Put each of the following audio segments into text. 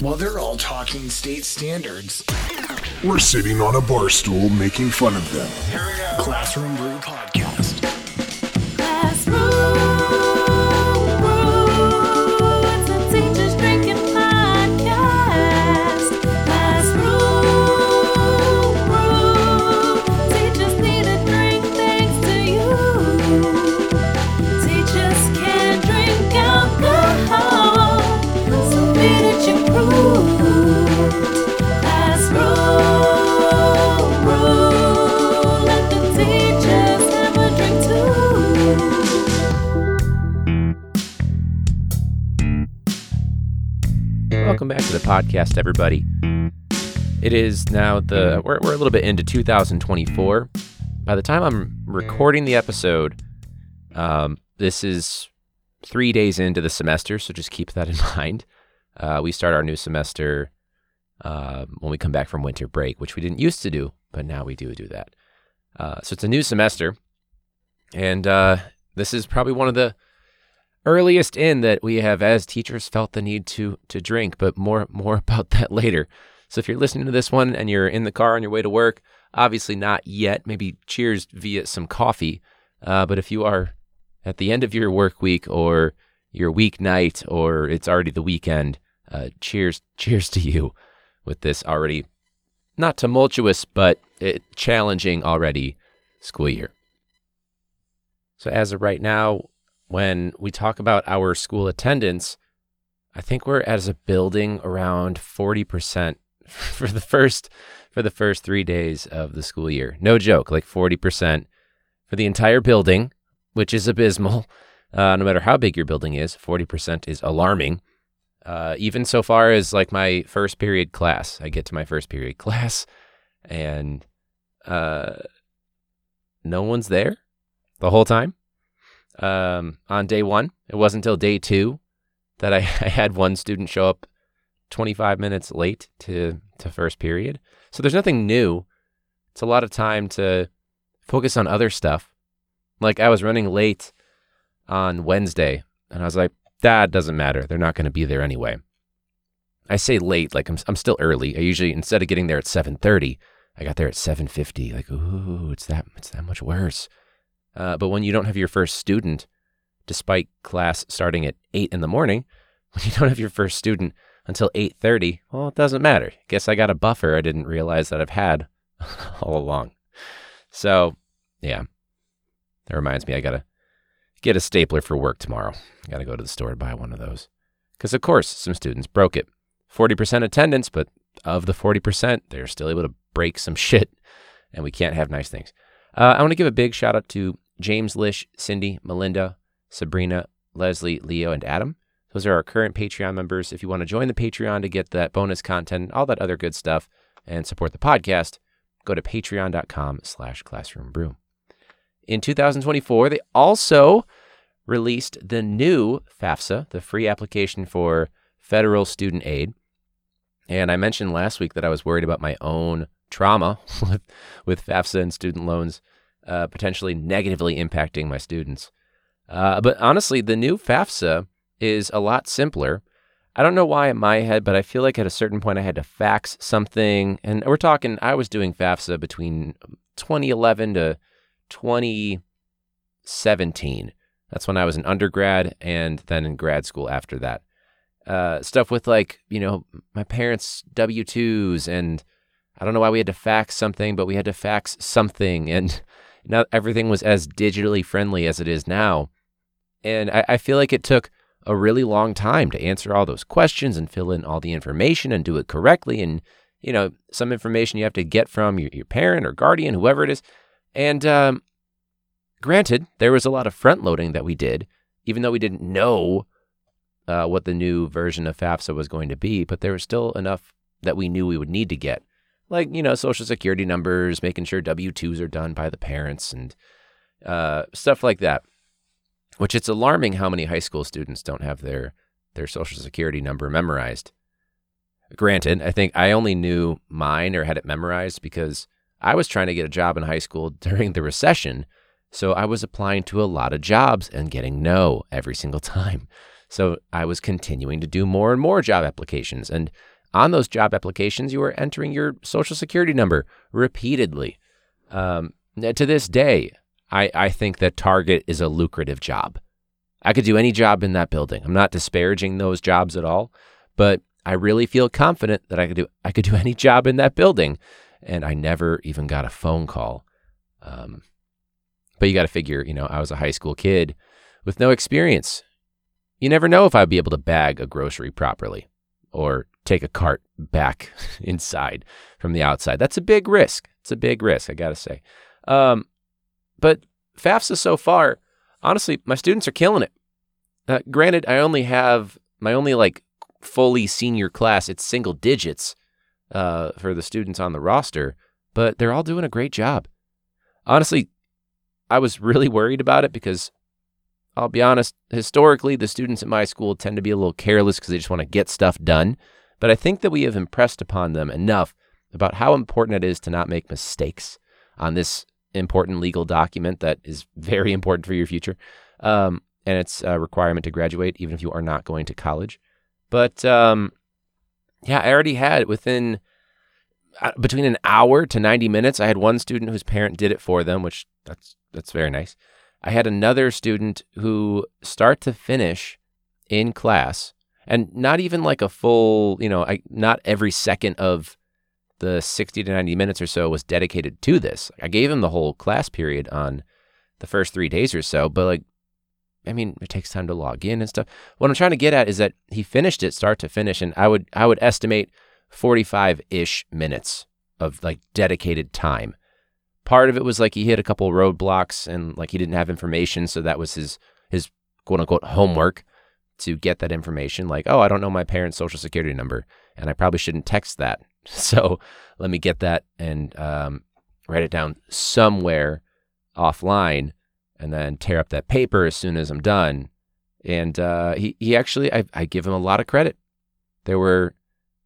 While they're all talking state standards, We're sitting on a bar stool making fun of them. Classroom Brew Podcast. Welcome back to the podcast, everybody. It is now the we're, we're a little bit into 2024. By the time I'm recording the episode, um, this is three days into the semester, so just keep that in mind. Uh, we start our new semester uh, when we come back from winter break, which we didn't used to do, but now we do do that. Uh, so it's a new semester, and uh, this is probably one of the earliest in that we have as teachers felt the need to to drink but more more about that later. So if you're listening to this one and you're in the car on your way to work obviously not yet maybe cheers via some coffee. Uh, but if you are at the end of your work week or your weeknight or it's already the weekend uh, cheers cheers to you with this already not tumultuous but it, challenging already school year. So as of right now when we talk about our school attendance, I think we're as a building around 40% for the first for the first 3 days of the school year. No joke, like 40% for the entire building, which is abysmal. Uh, no matter how big your building is, 40% is alarming. Uh, even so far as like my first period class, I get to my first period class and uh, no one's there the whole time um, on day one. It wasn't until day two that I, I had one student show up 25 minutes late to, to first period. So there's nothing new. It's a lot of time to focus on other stuff. Like I was running late on Wednesday, and I was like, that doesn't matter. They're not going to be there anyway. I say late, like I'm, I'm still early. I usually, instead of getting there at 7.30, I got there at 7.50. Like, ooh, it's that, it's that much worse. Uh, but when you don't have your first student, despite class starting at eight in the morning, when you don't have your first student until eight thirty, well, it doesn't matter. Guess I got a buffer I didn't realize that I've had all along. So, yeah, that reminds me, I gotta get a stapler for work tomorrow. I gotta go to the store to buy one of those because, of course, some students broke it. Forty percent attendance, but of the forty percent, they're still able to break some shit, and we can't have nice things. Uh, I want to give a big shout out to James Lish, Cindy, Melinda, Sabrina, Leslie, Leo, and Adam. Those are our current Patreon members. If you want to join the Patreon to get that bonus content, all that other good stuff, and support the podcast, go to patreon.com slash classroombrew. In 2024, they also released the new FAFSA, the free application for federal student aid. And I mentioned last week that I was worried about my own trauma with, with FAFSA and student loans uh, potentially negatively impacting my students. Uh, but honestly, the new FAFSA is a lot simpler. I don't know why in my head, but I feel like at a certain point I had to fax something. And we're talking, I was doing FAFSA between 2011 to 2017. That's when I was an undergrad and then in grad school after that. Uh, stuff with like, you know, my parents' W 2s and I don't know why we had to fax something, but we had to fax something. And now everything was as digitally friendly as it is now. And I, I feel like it took a really long time to answer all those questions and fill in all the information and do it correctly. And, you know, some information you have to get from your, your parent or guardian, whoever it is. And um, granted, there was a lot of front loading that we did, even though we didn't know uh, what the new version of FAFSA was going to be, but there was still enough that we knew we would need to get like you know social security numbers making sure w2s are done by the parents and uh, stuff like that which it's alarming how many high school students don't have their their social security number memorized granted i think i only knew mine or had it memorized because i was trying to get a job in high school during the recession so i was applying to a lot of jobs and getting no every single time So I was continuing to do more and more job applications. And on those job applications, you were entering your social security number repeatedly. Um, to this day, I, I think that Target is a lucrative job. I could do any job in that building. I'm not disparaging those jobs at all, but I really feel confident that I could do I could do any job in that building, and I never even got a phone call. Um, but you got to figure, you know, I was a high school kid with no experience. You never know if I'd be able to bag a grocery properly or take a cart back inside from the outside. That's a big risk. It's a big risk, I got to say. Um, but FAFSA so far, honestly, my students are killing it. Uh, granted, I only have my only like fully senior class. It's single digits uh, for the students on the roster, but they're all doing a great job. Honestly, I was really worried about it because I'll be honest, historically, the students at my school tend to be a little careless because they just want to get stuff done. But I think that we have impressed upon them enough about how important it is to not make mistakes on this important legal document that is very important for your future. Um, and it's a requirement to graduate, even if you are not going to college. But um, yeah, I already had within uh, between an hour to 90 minutes. I had one student whose parent did it for them, which that's that's very nice. I had another student who start to finish in class and not even like a full, you know, I not every second of the 60 to 90 minutes or so was dedicated to this. I gave him the whole class period on the first 3 days or so, but like I mean, it takes time to log in and stuff. What I'm trying to get at is that he finished it start to finish, and I would I would estimate 45 ish minutes of like dedicated time. Part of it was like he hit a couple roadblocks and like he didn't have information, so that was his his quote unquote homework to get that information. Like, oh, I don't know my parents' social security number, and I probably shouldn't text that. So let me get that and um, write it down somewhere offline and then tear up that paper as soon as I'm done. And uh, he he actually I, I give him a lot of credit. There were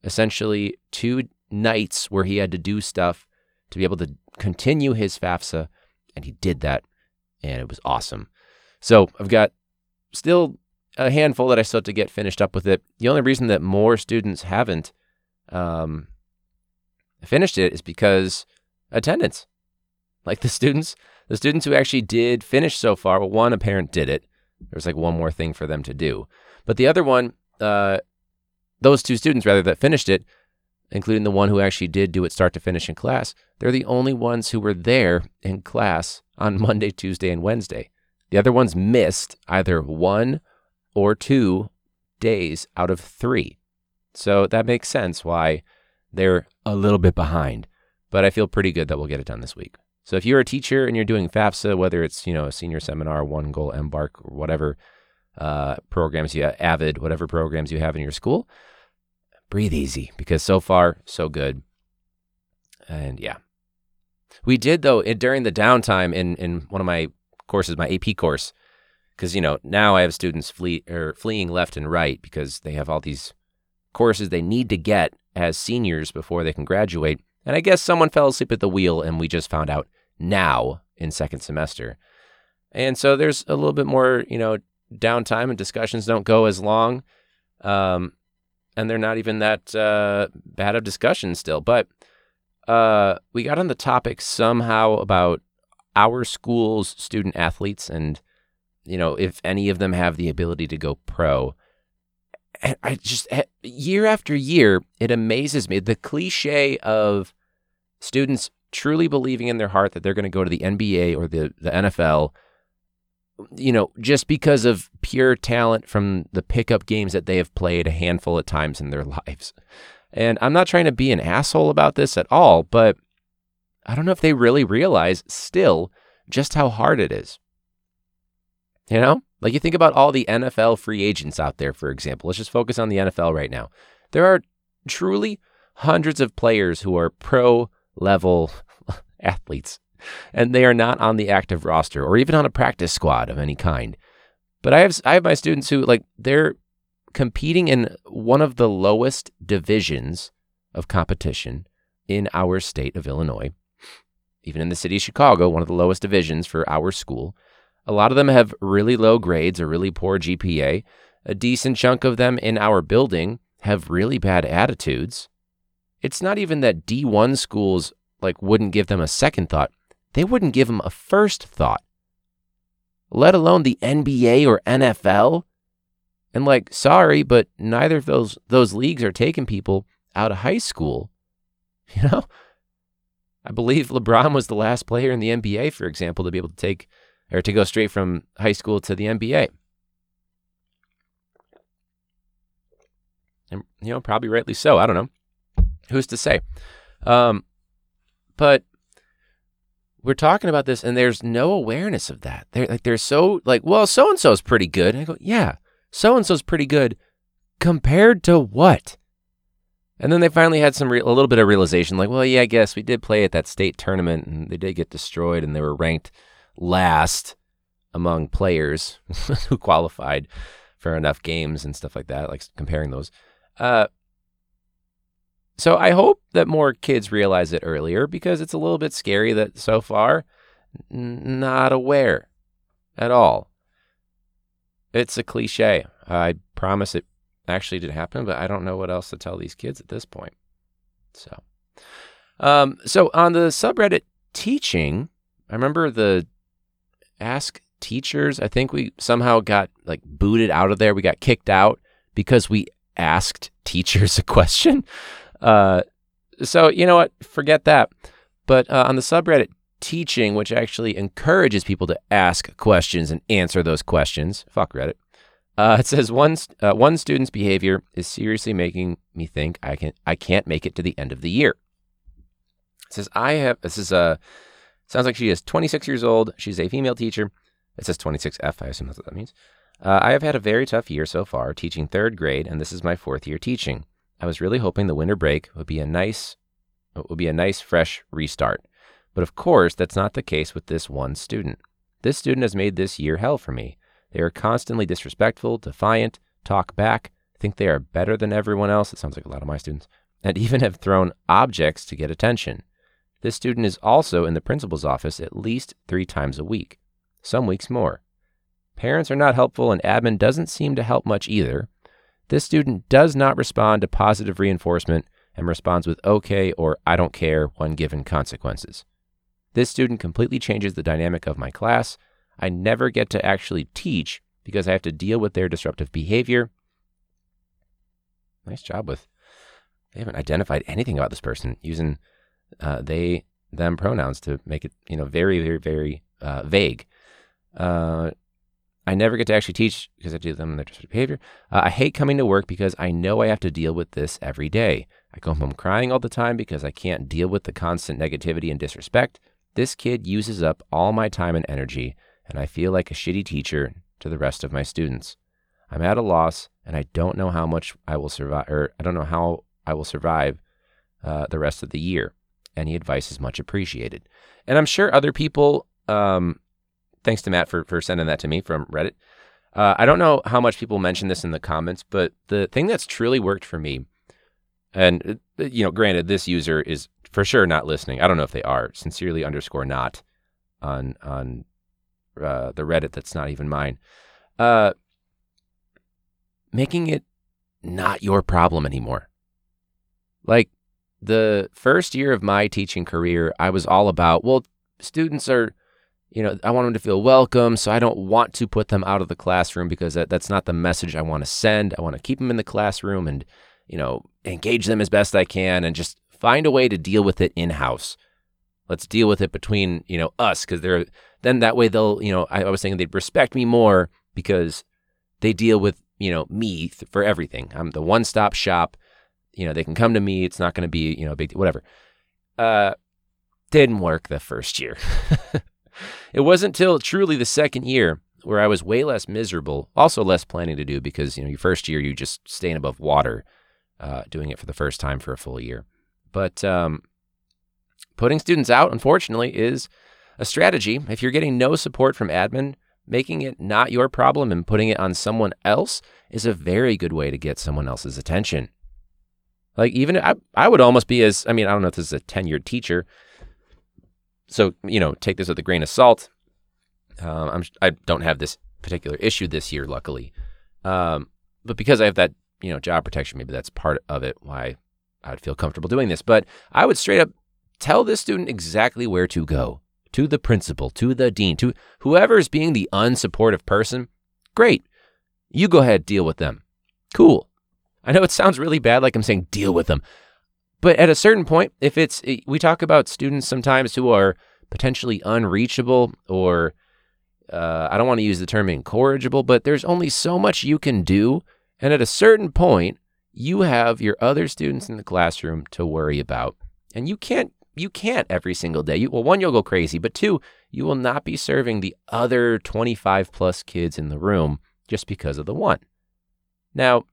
essentially two nights where he had to do stuff to be able to continue his FAFSA, and he did that, and it was awesome. So I've got still a handful that I still have to get finished up with it. The only reason that more students haven't um, finished it is because attendance. Like the students the students who actually did finish so far, well, one, parent did it. There was like one more thing for them to do. But the other one, uh, those two students, rather, that finished it, including the one who actually did do it start to finish in class, they're the only ones who were there in class on Monday, Tuesday, and Wednesday. The other ones missed either one or two days out of three. So that makes sense why they're a little bit behind. But I feel pretty good that we'll get it done this week. So if you're a teacher and you're doing FAFSA, whether it's you know a senior seminar, One Goal, Embark, or whatever uh, programs you have, Avid, whatever programs you have in your school, breathe easy because so far so good. And yeah, we did though during the downtime in in one of my courses, my AP course, because you know now I have students flee or fleeing left and right because they have all these courses they need to get as seniors before they can graduate. And I guess someone fell asleep at the wheel and we just found out now in second semester. And so there's a little bit more, you know, downtime and discussions don't go as long. Um, and they're not even that uh, bad of discussion still. But uh, we got on the topic somehow about our school's student athletes and, you know, if any of them have the ability to go pro. And I just, eh, year after year, it amazes me the cliche of students truly believing in their heart that they're going to go to the NBA or the, the NFL, you know, just because of pure talent from the pickup games that they have played a handful of times in their lives. And I'm not trying to be an asshole about this at all, but I don't know if they really realize still just how hard it is. You know, like you think about all the NFL free agents out there, for example. Let's just focus on the NFL right now. There are truly hundreds of players who are pro level athletes, and they are not on the active roster or even on a practice squad of any kind. But I have I have my students who like they're competing in one of the lowest divisions of competition in our state of Illinois. Even in the city of Chicago, one of the lowest divisions for our school. A lot of them have really low grades or really poor GPA. a decent chunk of them in our building have really bad attitudes. It's not even that D1 schools like wouldn't give them a second thought. They wouldn't give him a first thought. Let alone the NBA or NFL. And like, sorry, but neither of those those leagues are taking people out of high school. You know? I believe LeBron was the last player in the NBA, for example, to be able to take or to go straight from high school to the NBA. And you know, probably rightly so. I don't know. Who's to say? Um, but we're talking about this, and there's no awareness of that. They're like they're so like, well, so and so's pretty good. And I go, yeah, so and so's pretty good compared to what? And then they finally had some re- a little bit of realization, like, well, yeah, I guess we did play at that state tournament, and they did get destroyed, and they were ranked last among players who qualified for enough games and stuff like that, like comparing those. Uh, so I hope that more kids realize it earlier because it's a little bit scary that so far, n- not aware at all. It's a cliche. I promise it actually did happen, but I don't know what else to tell these kids at this point. So, um, so on the subreddit teaching, I remember the ask teachers. I think we somehow got like booted out of there. We got kicked out because we asked teachers a question. Uh, so you know what? Forget that. But uh, on the subreddit teaching, which actually encourages people to ask questions and answer those questions, fuck Reddit. Uh, it says one uh, one student's behavior is seriously making me think I can I can't make it to the end of the year. It says I have this is a sounds like she is 26 years old. She's a female teacher. It says 26F. I assume that's what that means. Uh, I have had a very tough year so far, teaching third grade, and this is my fourth year teaching. I was really hoping the winter break would be a nice, it would be a nice fresh restart. But of course, that's not the case with this one student. This student has made this year hell for me. They are constantly disrespectful, defiant, talk back, think they are better than everyone else. It sounds like a lot of my students, and even have thrown objects to get attention. This student is also in the principal's office at least three times a week, some weeks more. Parents are not helpful, and admin doesn't seem to help much either. This student does not respond to positive reinforcement and responds with okay or I don't care when given consequences. This student completely changes the dynamic of my class. I never get to actually teach because I have to deal with their disruptive behavior. Nice job with. They haven't identified anything about this person using uh, they them pronouns to make it you know very very very uh, vague. Uh, I never get to actually teach because I do them in their disruptive behavior. Uh, I hate coming to work because I know I have to deal with this every day. I go home crying all the time because I can't deal with the constant negativity and disrespect. This kid uses up all my time and energy, and I feel like a shitty teacher to the rest of my students. I'm at a loss, and I don't know how much I will survive, or I don't know how I will survive uh, the rest of the year. Any advice is much appreciated. And I'm sure other people, um, thanks to Matt for, for sending that to me from Reddit. Uh, I don't know how much people mention this in the comments, but the thing that's truly worked for me, and uh, you know, granted, this user is for sure not listening. I don't know if they are. Sincerely underscore not on on uh, the Reddit that's not even mine. Uh, making it not your problem anymore. Like the first year of my teaching career, I was all about, well, students are, you know, I want them to feel welcome. So I don't want to put them out of the classroom because that, that's not the message I want to send. I want to keep them in the classroom and, you know, engage them as best I can and just find a way to deal with it in house. Let's deal with it between, you know, us because they're, then that way they'll, you know, I, I was saying they'd respect me more because they deal with, you know, me th- for everything. I'm the one stop shop you know, they can come to me. It's not going to be, you know, big whatever. Uh, didn't work the first year. it wasn't till truly the second year where I was way less miserable, also less planning to do because, you know, your first year, you just staying above water, uh, doing it for the first time for a full year. But um, putting students out, unfortunately, is a strategy. If you're getting no support from admin, making it not your problem and putting it on someone else is a very good way to get someone else's attention. Like even I, I would almost be as I mean I don't know if this is a tenured teacher, so you know take this with a grain of salt. Um, I'm I don't have this particular issue this year, luckily, Um, but because I have that, you know, job protection, maybe that's part of it why I would feel comfortable doing this. But I would straight up tell this student exactly where to go to the principal, to the dean, to whoever is being the unsupportive person. Great. You go ahead, deal with them. Cool. I know it sounds really bad, like I'm saying deal with them. But at a certain point, if it's, we talk about students sometimes who are potentially unreachable or uh, I don't want to use the term incorrigible, but there's only so much you can do. And at a certain point, you have your other students in the classroom to worry about. And you can't you can't every single day. You, well, one, you'll go crazy, but two, you will not be serving the other 25 plus kids in the room just because of the one. Now,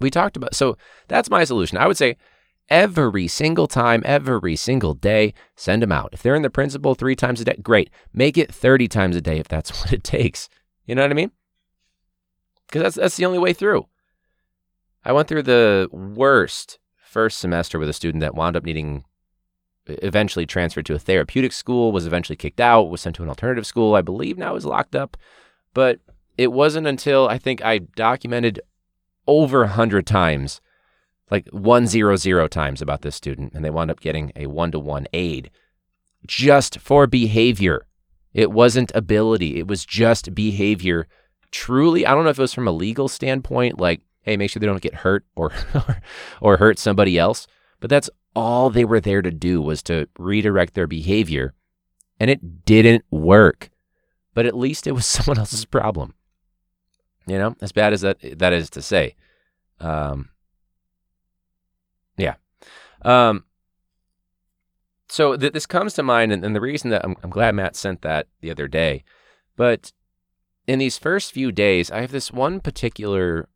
we talked about, so that's my solution. I would say every single time, every single day, send them out. If they're in the principal three times a day, great. Make it 30 times a day if that's what it takes. You know what I mean? Because that's, that's the only way through. I went through the worst first semester with a student that wound up needing eventually transferred to a therapeutic school, was eventually kicked out, was sent to an alternative school. I believe now is locked up. But it wasn't until I think I documented over a hundred times, like one zero zero times about this student, and they wound up getting a one to one aid just for behavior. It wasn't ability, it was just behavior. Truly, I don't know if it was from a legal standpoint, like, hey, make sure they don't get hurt or or hurt somebody else. But that's all they were there to do was to redirect their behavior. And it didn't work. But at least it was someone else's problem. You know, as bad as that that is to say. Um. Um, so th- this comes to mind, and, and the reason that I'm, I'm glad Matt sent that the other day, but in these first few days, I have this one particular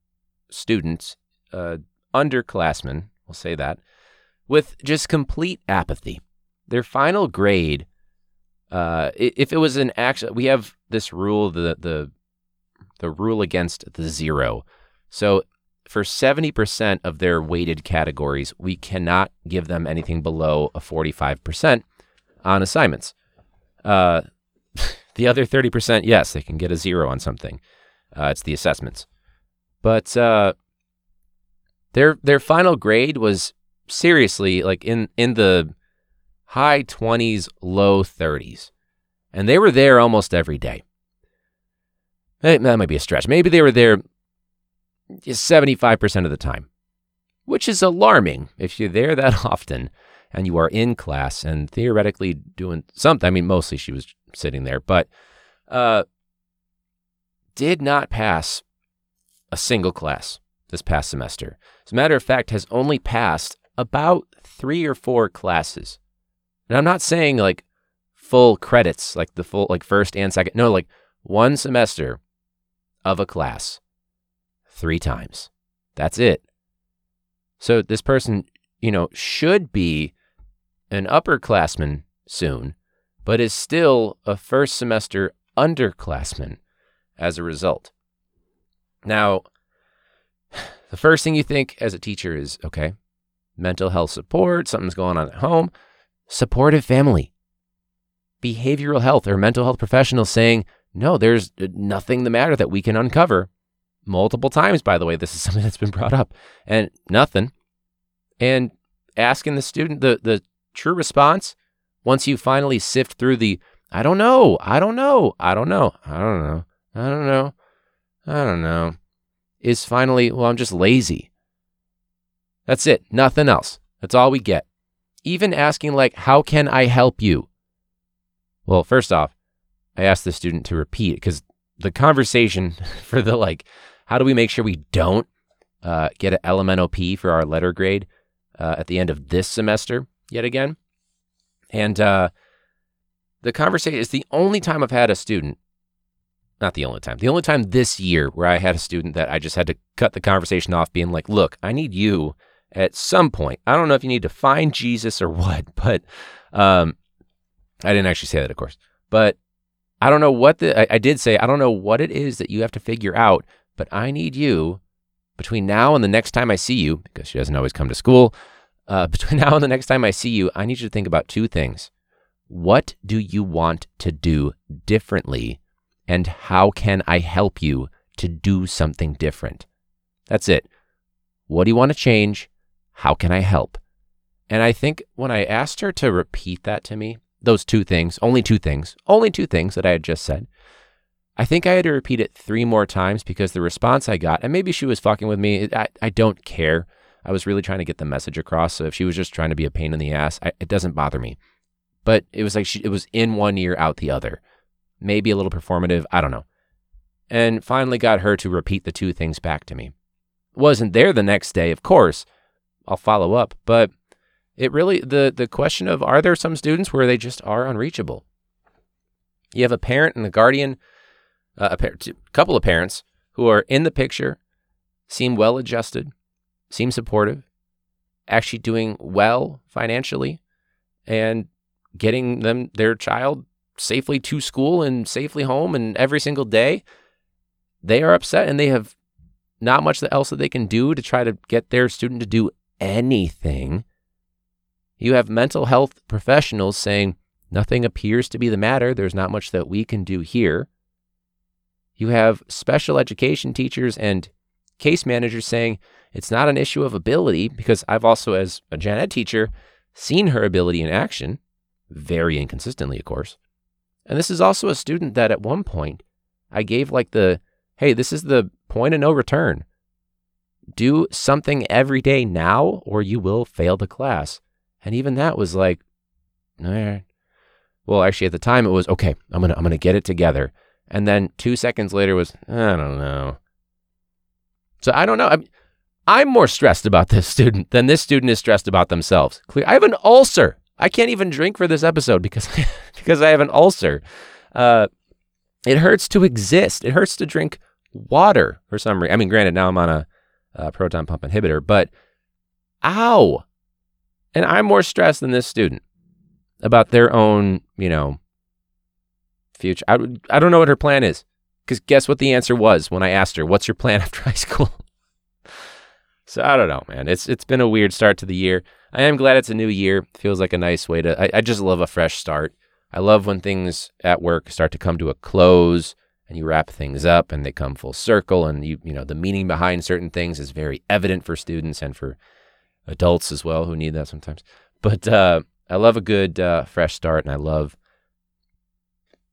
student, uh, underclassman, we'll say that, with just complete apathy. Their final grade, uh, if it was an actual, we have this rule, the the the rule against the zero. So for 70% of their weighted categories, we cannot give them anything below a 45% on assignments. Uh, the other 30%, yes, they can get a zero on something. Uh, it's the assessments. But uh, their their final grade was seriously like in in the high 20s, low 30s. And they were there almost every day. That might be a stretch. Maybe they were there 75% of the time, which is alarming if you're there that often and you are in class and theoretically doing something. I mean, mostly she was sitting there, but uh, did not pass a single class this past semester. As a matter of fact, has only passed about three or four classes. And I'm not saying like full credits, like the full, like first and second. No, like one semester of a class three times. That's it. So this person, you know, should be an upperclassman soon, but is still a first semester underclassman as a result. Now, the first thing you think as a teacher is okay, mental health support, something's going on at home, supportive family, behavioral health or mental health professionals saying, no, there's nothing the matter that we can uncover. Multiple times, by the way, this is something that's been brought up, and nothing. And asking the student the, the true response once you finally sift through the I don't know, I don't know, I don't know, I don't know, I don't know, I don't know, is finally, well, I'm just lazy. That's it. Nothing else. That's all we get. Even asking, like, how can I help you? Well, first off, I asked the student to repeat because the conversation for the, like, how do we make sure we don't uh, get an LMNOP for our letter grade uh, at the end of this semester yet again? And uh, the conversation is the only time I've had a student, not the only time, the only time this year where I had a student that I just had to cut the conversation off being like, look, I need you at some point. I don't know if you need to find Jesus or what, but um, I didn't actually say that, of course. But I don't know what the, I, I did say, I don't know what it is that you have to figure out, but I need you between now and the next time I see you, because she doesn't always come to school, uh, between now and the next time I see you, I need you to think about two things. What do you want to do differently? And how can I help you to do something different. That's it. What do you want to change? How can I help? And I think when I asked her to repeat that to me, those two things, only two things, only two things that I had just said, I think I had to repeat it three more times because the response I got, and maybe she was fucking with me, I, I don't care. I was really trying to get the message across. So if she was just trying to be a pain in the ass, I, it doesn't bother me. But it was like she, it was in one ear, out the other. Maybe a little performative. I don't know. And finally got her to repeat the two things back to me. Wasn't there the next day, of course. I'll follow up. But it really, the, the question of are there some students where they just are unreachable? You have a parent and a guardian, uh, a par- couple of parents who are in the picture, seem well adjusted, seem supportive, actually doing well financially, and getting them their child safely to school and safely home and every single day. They are upset and they have not much else that they can do to try to get their student to do anything. You have mental health professionals saying nothing appears to be the matter. There's not much that we can do here. You have special education teachers and case managers saying it's not an issue of ability because I've also, as a gen ed teacher, seen her ability in action, very inconsistently, of course. And this is also a student that at one point I gave like the, hey, this is the point of no return. Do something every day now or you will fail the class. And even that was like, eh. well, actually at the time it was, okay, I'm to, I'm to get it together. And then two seconds later was, I don't know. So I don't know. I'm, I'm more stressed about this student than this student is stressed about themselves. I have an ulcer. I can't even drink for this episode because because I have an ulcer. Uh, it hurts to exist. It hurts to drink water for some reason. I mean, granted, now I'm on a, a proton pump inhibitor, but ow! And I'm more stressed than this student about their own, you know, future. I, I don't know what her plan is. Because guess what the answer was when I asked her, "What's your plan after high school?" so I don't know, man. It's it's been a weird start to the year. I am glad it's a new year. Feels like a nice way to. I, I just love a fresh start. I love when things at work start to come to a close and you wrap things up and they come full circle and you you know the meaning behind certain things is very evident for students and for adults as well who need that sometimes. But uh, I love a good uh, fresh start and I love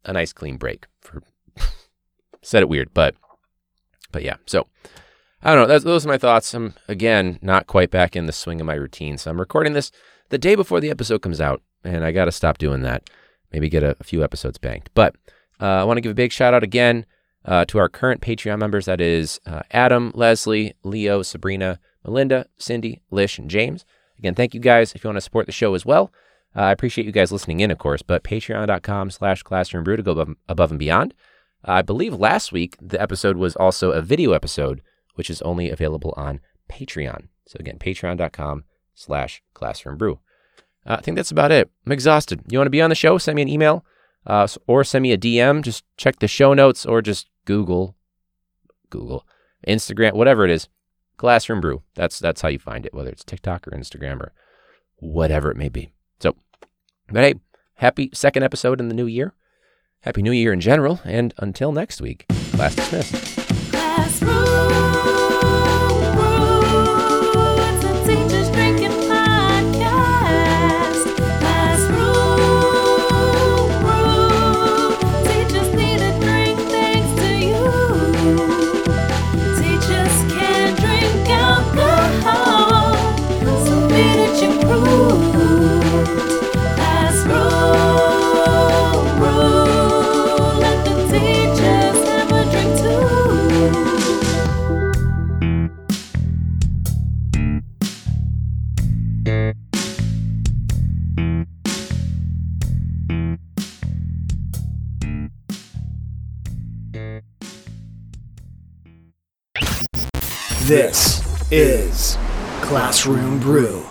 a nice clean break for said it weird, but but yeah. So I don't know. That's, those are my thoughts. I'm again not quite back in the swing of my routine, so I'm recording this the day before the episode comes out, and I got to stop doing that. Maybe get a, a few episodes banked. But uh, I want to give a big shout out again uh, to our current Patreon members. That is uh, Adam, Leslie, Leo, Sabrina, Melinda, Cindy, Lish, and James. Again, thank you guys. If you want to support the show as well, uh, I appreciate you guys listening in, of course. But patreon.com slash classroom brew to go above, above and beyond. I believe last week the episode was also a video episode, which is only available on Patreon. So again, patreon.com slash classroom brew. Uh, I think that's about it. I'm exhausted. You want to be on the show? Send me an email uh, or send me a DM. Just check the show notes or just Google, Google, Instagram, whatever it is. Classroom Brew. That's that's how you find it, whether it's TikTok or Instagram or whatever it may be. So, but hey, happy second episode in the new year. Happy New Year in general, and until next week, class dismissed. Brew.